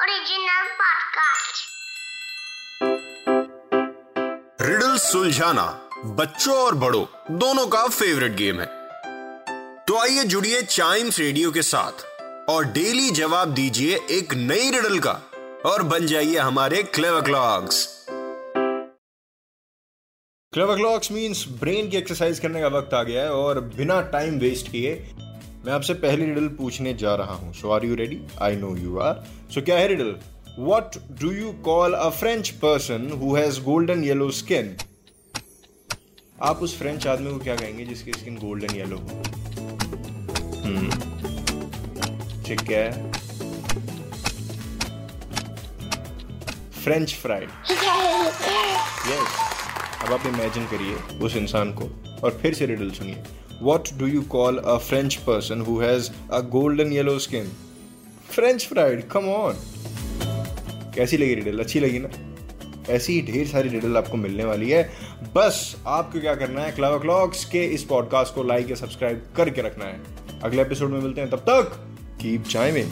Original podcast. Riddle सुलझाना बच्चों और बड़ों, दोनों का फेवरेट गेम है तो आइए जुड़िए चाइम्स रेडियो के साथ और डेली जवाब दीजिए एक नई रिडल का और बन जाइए हमारे clever clocks clever clocks means brain की एक्सरसाइज करने का वक्त आ गया है और बिना टाइम वेस्ट किए मैं आपसे पहली रिडल पूछने जा रहा हूँ। So are you ready I know you are so क्या है riddle what do you call a French person who has golden yellow skin आप उस फ्रेंच आदमी को क्या कहेंगे जिसकी स्किन गोल्डन येलो हो? हम्म ठीक है। फ्रेंच फ्राइड यस अब आप इमेजिन करिए उस इंसान को और फिर से रिडल सुनिए। What do you call a French person who has a golden yellow skin French fried come on कैसी लगी रिडल अच्छी लगी ना? ऐसी ही ढेर सारी रिडल आपको मिलने वाली है। बस, आपको क्या करना है? क्लावा क्लॉक्स के इस पॉडकास्ट को लाइक या सब्सक्राइब करके रखना है। अगले एपिसोड में मिलते हैं। तब तक कीप चाइमिंग